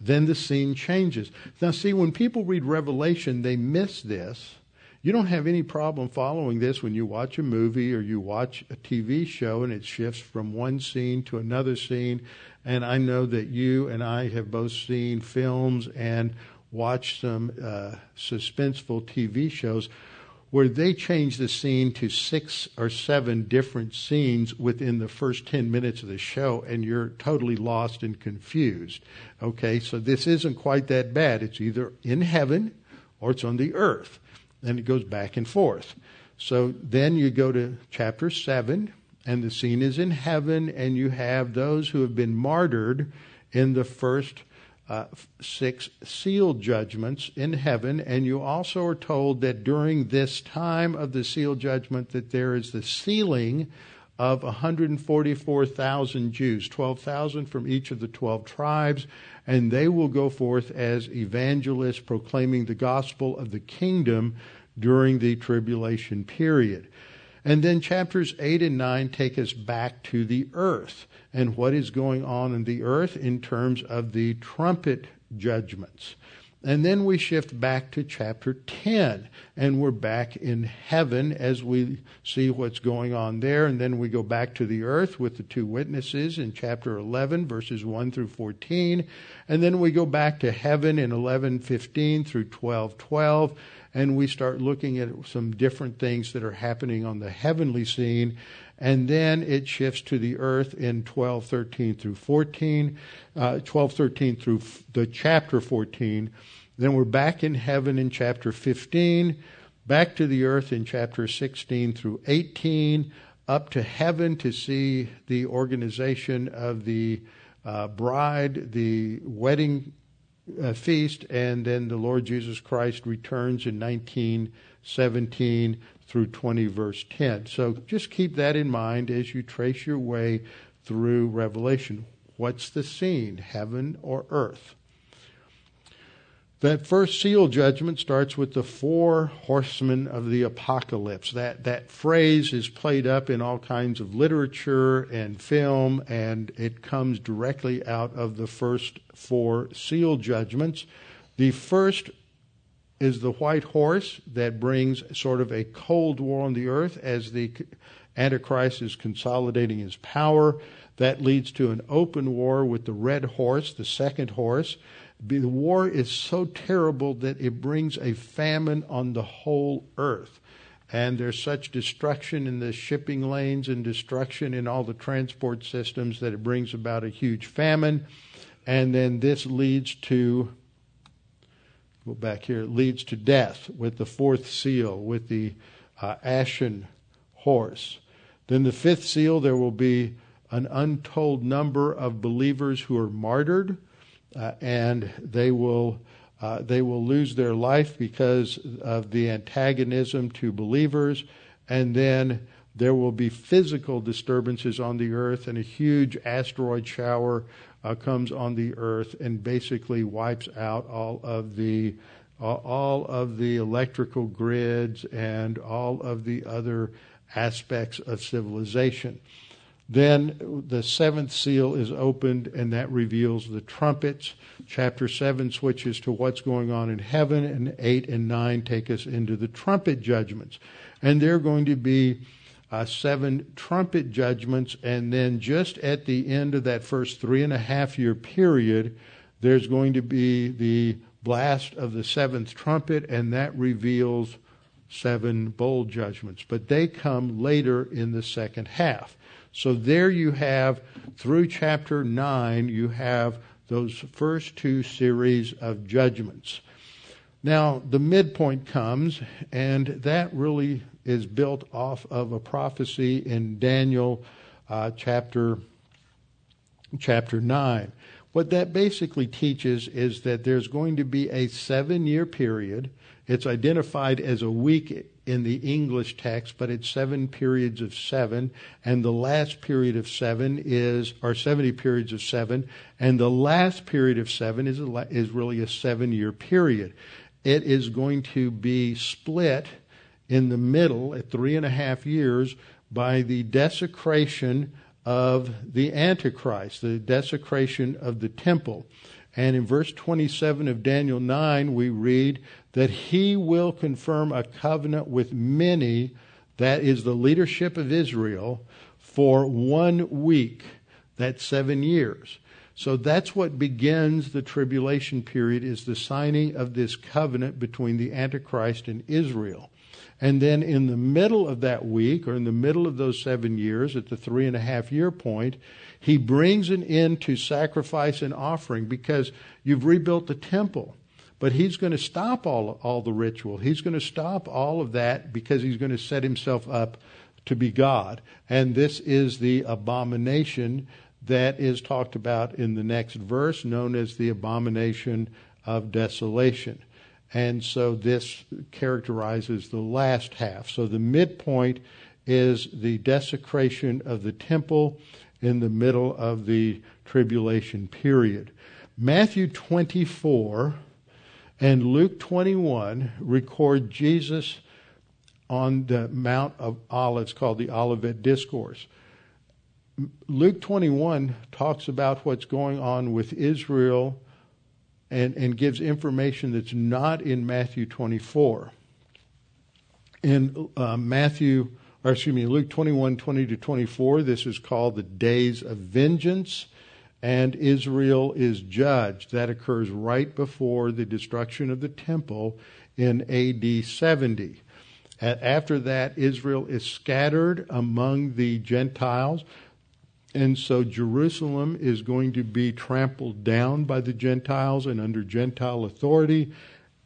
Then the scene changes. Now, see, when people read Revelation, they miss this. You don't have any problem following this when you watch a movie or you watch a TV show and it shifts from one scene to another scene. And I know that you and I have both seen films and watched some uh, suspenseful TV shows where they change the scene to six or seven different scenes within the first 10 minutes of the show, and you're totally lost and confused. Okay, so this isn't quite that bad. It's either in heaven or it's on the earth. And it goes back and forth. So then you go to chapter 7, and the scene is in heaven, and you have those who have been martyred in the first uh, six seal judgments in heaven, and you also are told that during this time of the seal judgment that there is the sealing of 144,000 Jews, 12,000 from each of the 12 tribes, and they will go forth as evangelists proclaiming the gospel of the kingdom during the tribulation period. And then chapters 8 and 9 take us back to the earth and what is going on in the earth in terms of the trumpet judgments. And then we shift back to chapter 10, and we're back in heaven as we see what's going on there. And then we go back to the earth with the two witnesses in chapter 11, verses 1 through 14. And then we go back to heaven in 11:15 through 12:12, and we start looking at some different things that are happening on the heavenly scene and then it shifts to the earth in 12, 13 through 14, uh, 12, 13 through f- the chapter 14. Then we're back in heaven in chapter 15, back to the earth in chapter 16 through 18, up to heaven to see the organization of the uh, bride, the wedding uh, feast, and then the Lord Jesus Christ returns in 1917 through 20, verse 10. So just keep that in mind as you trace your way through Revelation. What's the scene, heaven or earth? That first seal judgment starts with the four horsemen of the apocalypse. That, that phrase is played up in all kinds of literature and film, and it comes directly out of the first four seal judgments. The first is the white horse that brings sort of a cold war on the earth as the Antichrist is consolidating his power. That leads to an open war with the red horse, the second horse. The war is so terrible that it brings a famine on the whole earth. And there's such destruction in the shipping lanes and destruction in all the transport systems that it brings about a huge famine. And then this leads to go back here, leads to death with the fourth seal, with the uh, ashen horse. Then the fifth seal, there will be an untold number of believers who are martyred, uh, and they will uh, they will lose their life because of the antagonism to believers, and then there will be physical disturbances on the earth, and a huge asteroid shower uh, comes on the earth and basically wipes out all of the all of the electrical grids and all of the other aspects of civilization. Then the seventh seal is opened, and that reveals the trumpets. Chapter 7 switches to what's going on in heaven, and 8 and 9 take us into the trumpet judgments. And they're going to be uh, seven trumpet judgments, and then just at the end of that first three and a half year period, there's going to be the blast of the seventh trumpet, and that reveals seven bowl judgments. But they come later in the second half. So there you have, through chapter 9, you have those first two series of judgments. Now, the midpoint comes, and that really is built off of a prophecy in Daniel uh, chapter, chapter 9. What that basically teaches is that there's going to be a seven year period. It's identified as a week in the English text, but it's seven periods of seven, and the last period of seven is, or 70 periods of seven, and the last period of seven is, a, is really a seven year period. It is going to be split in the middle at three and a half years by the desecration of the Antichrist, the desecration of the temple. And in verse 27 of Daniel 9, we read that he will confirm a covenant with many, that is the leadership of Israel, for one week. That's seven years. So that's what begins the tribulation period is the signing of this covenant between the Antichrist and Israel. And then in the middle of that week, or in the middle of those seven years, at the three and a half year point, he brings an end to sacrifice and offering because you've rebuilt the temple. But he's going to stop all, all the ritual. He's going to stop all of that because he's going to set himself up to be God. And this is the abomination that is talked about in the next verse, known as the abomination of desolation. And so this characterizes the last half. So the midpoint is the desecration of the temple in the middle of the tribulation period. Matthew 24 and Luke 21 record Jesus on the Mount of Olives called the Olivet Discourse. Luke 21 talks about what's going on with Israel and, and gives information that's not in Matthew 24. In uh, Matthew, or excuse me, Luke 21, 20 to 24, this is called the days of vengeance, and Israel is judged. That occurs right before the destruction of the temple in AD 70. After that, Israel is scattered among the Gentiles. And so Jerusalem is going to be trampled down by the Gentiles and under Gentile authority,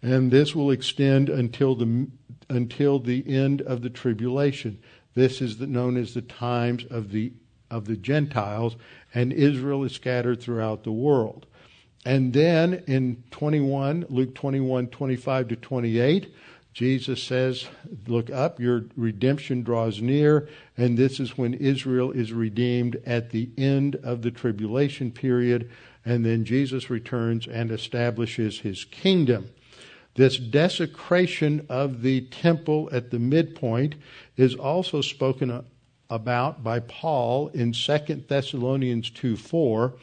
and this will extend until the until the end of the tribulation. This is the, known as the times of the of the Gentiles, and Israel is scattered throughout the world. And then in 21, Luke 21, 25 to 28, Jesus says, Look up, your redemption draws near, and this is when Israel is redeemed at the end of the tribulation period, and then Jesus returns and establishes his kingdom. This desecration of the temple at the midpoint is also spoken about by Paul in 2 Thessalonians 2 4.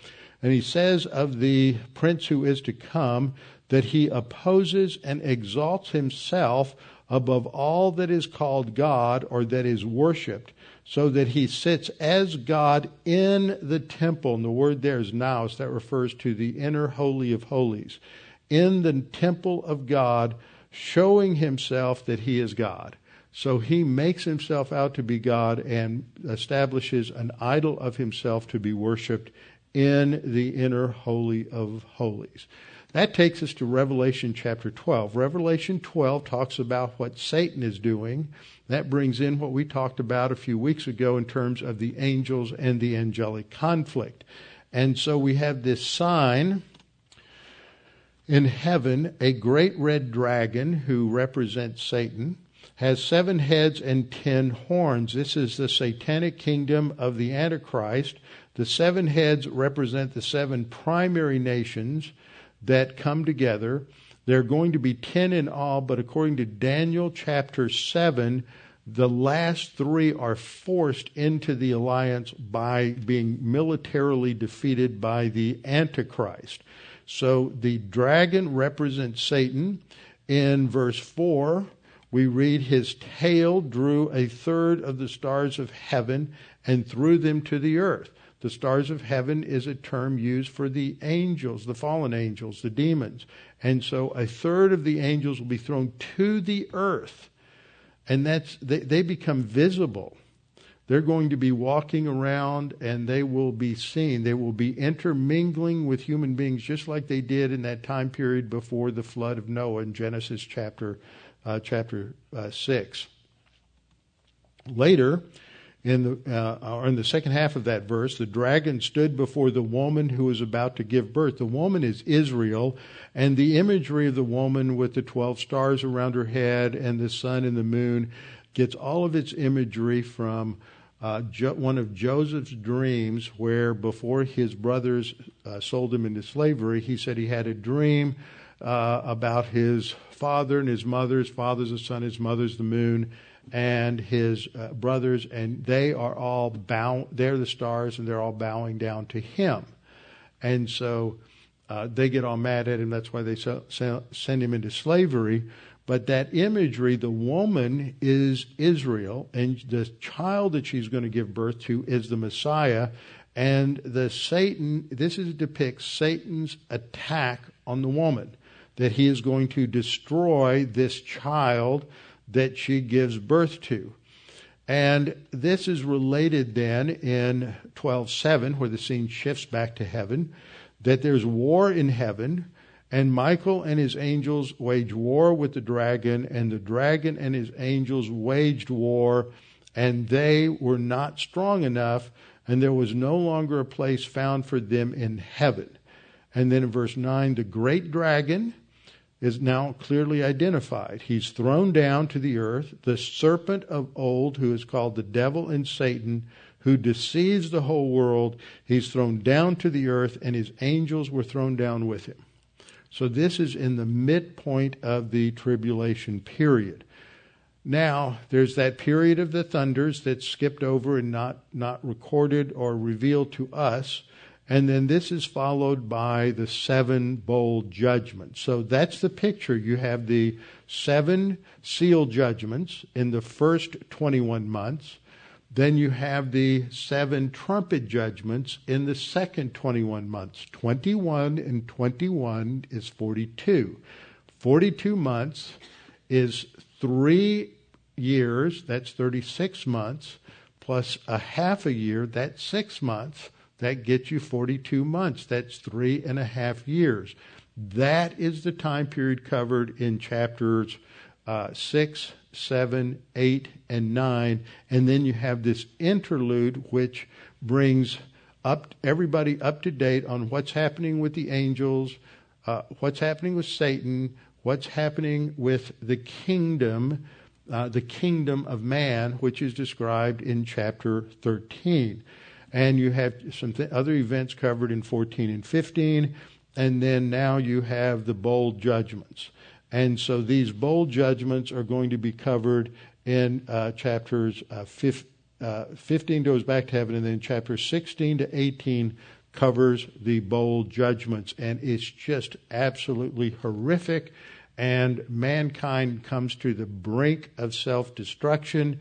And he says of the prince who is to come that he opposes and exalts himself above all that is called God or that is worshiped, so that he sits as God in the temple. And the word there is naos, that refers to the inner holy of holies. In the temple of God, showing himself that he is God. So he makes himself out to be God and establishes an idol of himself to be worshiped in the inner holy of holies. That takes us to Revelation chapter 12. Revelation 12 talks about what Satan is doing. That brings in what we talked about a few weeks ago in terms of the angels and the angelic conflict. And so we have this sign in heaven, a great red dragon who represents Satan has seven heads and ten horns. This is the satanic kingdom of the Antichrist. The seven heads represent the seven primary nations that come together. There are going to be 10 in all, but according to Daniel chapter 7, the last three are forced into the alliance by being militarily defeated by the Antichrist. So the dragon represents Satan. In verse 4, we read, His tail drew a third of the stars of heaven and threw them to the earth. The stars of heaven is a term used for the angels, the fallen angels, the demons. And so a third of the angels will be thrown to the earth. And that's they, they become visible. They're going to be walking around and they will be seen. They will be intermingling with human beings just like they did in that time period before the flood of Noah in Genesis chapter, uh, chapter uh, 6. Later, in the, uh, in the second half of that verse, the dragon stood before the woman who was about to give birth. The woman is Israel, and the imagery of the woman with the 12 stars around her head and the sun and the moon gets all of its imagery from uh, jo- one of Joseph's dreams, where before his brothers uh, sold him into slavery, he said he had a dream uh, about his father and his mother. His father's the sun, his mother's the moon and his uh, brothers, and they are all bow. They're the stars, and they're all bowing down to him. And so uh, they get all mad at him. That's why they so, send him into slavery. But that imagery, the woman is Israel, and the child that she's going to give birth to is the Messiah. And the Satan, this is depicts Satan's attack on the woman, that he is going to destroy this child that she gives birth to. And this is related then in 12:7 where the scene shifts back to heaven that there's war in heaven and Michael and his angels wage war with the dragon and the dragon and his angels waged war and they were not strong enough and there was no longer a place found for them in heaven. And then in verse 9 the great dragon is now clearly identified. He's thrown down to the earth, the serpent of old, who is called the devil and Satan, who deceives the whole world. He's thrown down to the earth, and his angels were thrown down with him. So this is in the midpoint of the tribulation period. Now, there's that period of the thunders that's skipped over and not, not recorded or revealed to us. And then this is followed by the seven bowl judgments. So that's the picture. You have the seven seal judgments in the first 21 months. Then you have the seven trumpet judgments in the second 21 months. 21 and 21 is 42. 42 months is three years, that's 36 months, plus a half a year, that's six months that gets you 42 months. That's three and a half years. That is the time period covered in chapters uh, 6, 7, 8, and 9. And then you have this interlude which brings up everybody up to date on what's happening with the angels, uh, what's happening with Satan, what's happening with the kingdom, uh, the kingdom of man, which is described in chapter 13 and you have some th- other events covered in 14 and 15, and then now you have the bowl judgments. And so these bowl judgments are going to be covered in uh, chapters uh, 15, uh, 15 goes back to heaven, and then chapter 16 to 18 covers the bowl judgments. And it's just absolutely horrific. And mankind comes to the brink of self destruction.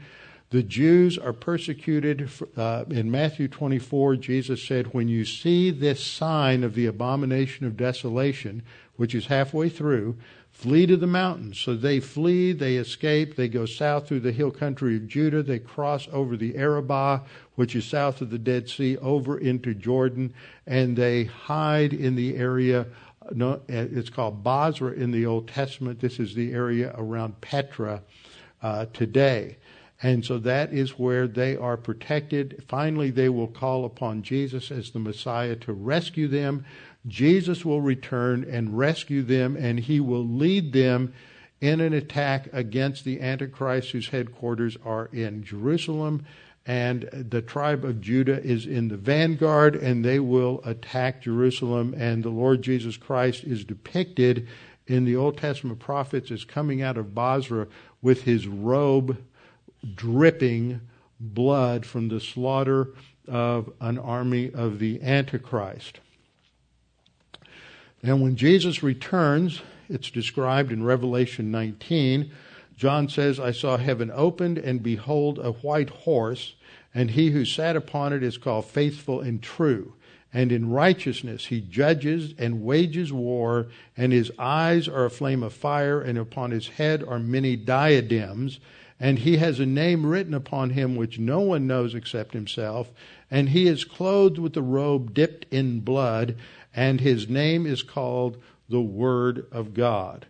The Jews are persecuted. Uh, in Matthew 24, Jesus said, When you see this sign of the abomination of desolation, which is halfway through, flee to the mountains. So they flee, they escape, they go south through the hill country of Judah, they cross over the Arabah, which is south of the Dead Sea, over into Jordan, and they hide in the area. No, it's called Bozrah in the Old Testament. This is the area around Petra uh, today. And so that is where they are protected. Finally, they will call upon Jesus as the Messiah to rescue them. Jesus will return and rescue them, and he will lead them in an attack against the Antichrist, whose headquarters are in Jerusalem. And the tribe of Judah is in the vanguard, and they will attack Jerusalem. And the Lord Jesus Christ is depicted in the Old Testament prophets as coming out of Bozrah with his robe dripping blood from the slaughter of an army of the Antichrist. And when Jesus returns, it's described in Revelation 19. John says, I saw heaven opened, and behold, a white horse, and he who sat upon it is called faithful and true. And in righteousness he judges and wages war, and his eyes are a flame of fire, and upon his head are many diadems and he has a name written upon him which no one knows except himself, and he is clothed with a robe dipped in blood, and his name is called the Word of God.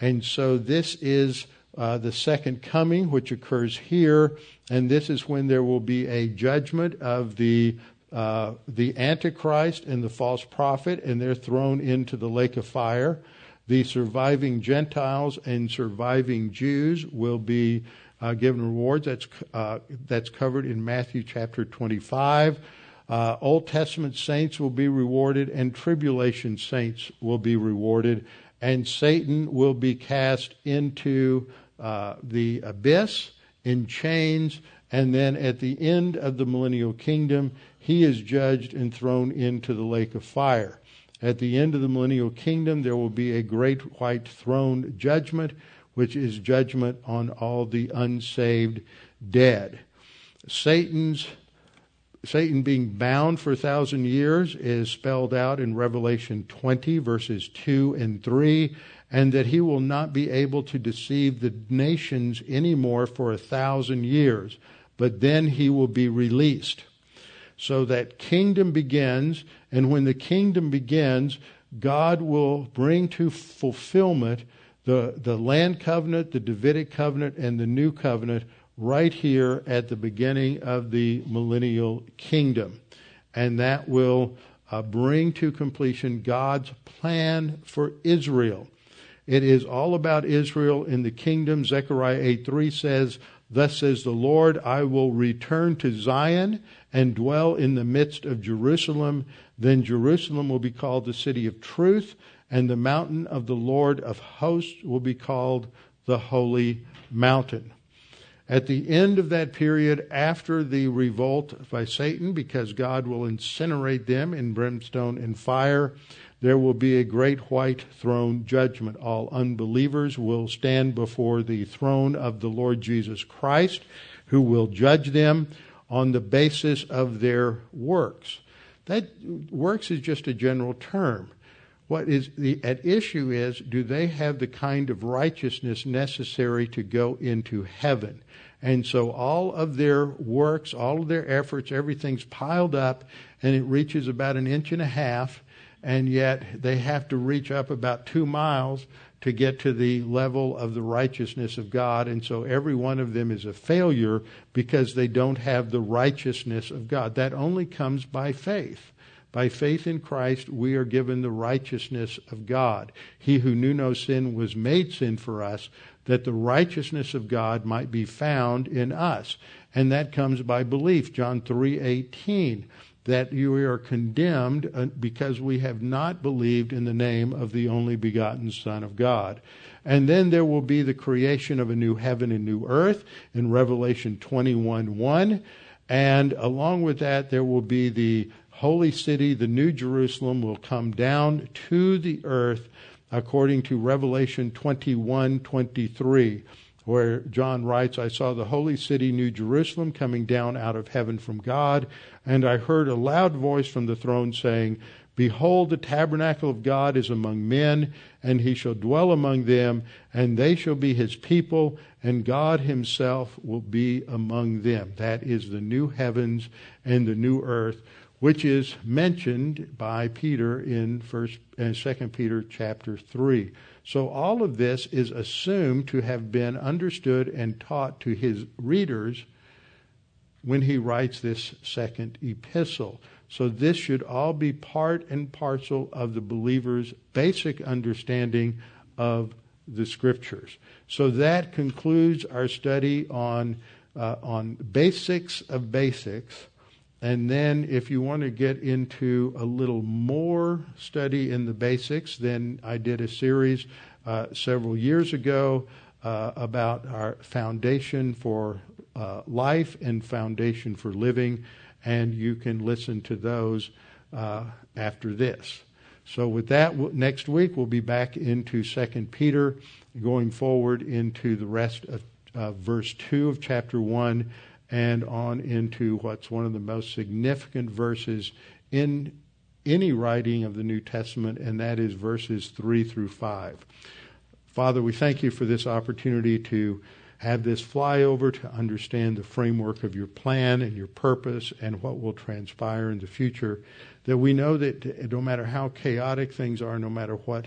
And so this is uh, the second coming, which occurs here, and this is when there will be a judgment of the uh, the Antichrist and the false prophet, and they're thrown into the lake of fire. The surviving Gentiles and surviving Jews will be uh, given rewards. That's uh, that's covered in Matthew chapter 25. Uh, Old Testament saints will be rewarded, and tribulation saints will be rewarded, and Satan will be cast into uh, the abyss in chains, and then at the end of the millennial kingdom, he is judged and thrown into the lake of fire. At the end of the millennial kingdom, there will be a great white throne judgment, which is judgment on all the unsaved dead. Satan's Satan being bound for a thousand years is spelled out in Revelation 20, verses 2 and 3, and that he will not be able to deceive the nations anymore for a thousand years, but then he will be released. So that kingdom begins, and when the kingdom begins, God will bring to fulfillment the, the land covenant, the Davidic covenant, and the new covenant right here at the beginning of the millennial kingdom. And that will uh, bring to completion God's plan for Israel. It is all about Israel in the kingdom. Zechariah 8 3 says, Thus says the Lord, I will return to Zion and dwell in the midst of Jerusalem. Then Jerusalem will be called the city of truth, and the mountain of the Lord of hosts will be called the holy mountain. At the end of that period, after the revolt by Satan, because God will incinerate them in brimstone and fire, there will be a great white throne judgment. All unbelievers will stand before the throne of the Lord Jesus Christ, who will judge them on the basis of their works. That works is just a general term. What is the at issue is do they have the kind of righteousness necessary to go into heaven? And so all of their works, all of their efforts, everything's piled up and it reaches about an inch and a half and yet they have to reach up about two miles to get to the level of the righteousness of God. And so every one of them is a failure because they don't have the righteousness of God. That only comes by faith. By faith in Christ, we are given the righteousness of God. He who knew no sin was made sin for us, that the righteousness of God might be found in us. And that comes by belief. John 3:18 that you are condemned uh, because we have not believed in the name of the only begotten Son of God. And then there will be the creation of a new heaven and new earth in Revelation 21 1. And along with that, there will be the holy city, the new Jerusalem, will come down to the earth according to Revelation 21 23 where John writes, I saw the holy city, New Jerusalem, coming down out of heaven from God, and I heard a loud voice from the throne saying, Behold, the tabernacle of God is among men, and he shall dwell among them, and they shall be his people, and God himself will be among them. That is the new heavens and the new earth, which is mentioned by Peter in first and second Peter chapter three. So all of this is assumed to have been understood and taught to his readers when he writes this second epistle. So this should all be part and parcel of the believer's basic understanding of the scriptures. So that concludes our study on uh, on basics of basics. And then, if you want to get into a little more study in the basics, then I did a series uh, several years ago uh, about our foundation for uh, life and foundation for living, and you can listen to those uh, after this. So, with that, next week we'll be back into Second Peter, going forward into the rest of verse two of chapter one and on into what's one of the most significant verses in any writing of the New Testament, and that is verses 3 through 5. Father, we thank you for this opportunity to have this flyover to understand the framework of your plan and your purpose and what will transpire in the future. That we know that no matter how chaotic things are, no matter what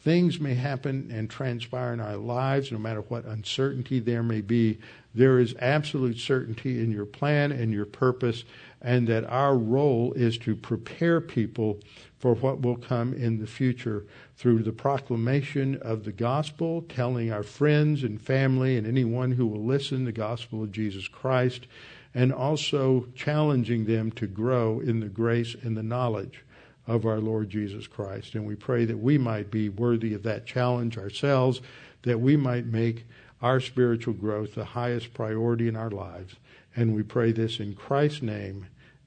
things may happen and transpire in our lives, no matter what uncertainty there may be, there is absolute certainty in your plan and your purpose, and that our role is to prepare people for what will come in the future through the proclamation of the gospel, telling our friends and family and anyone who will listen the gospel of Jesus Christ, and also challenging them to grow in the grace and the knowledge of our Lord Jesus Christ. And we pray that we might be worthy of that challenge ourselves, that we might make our spiritual growth the highest priority in our lives. And we pray this in Christ's name.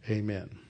Amen.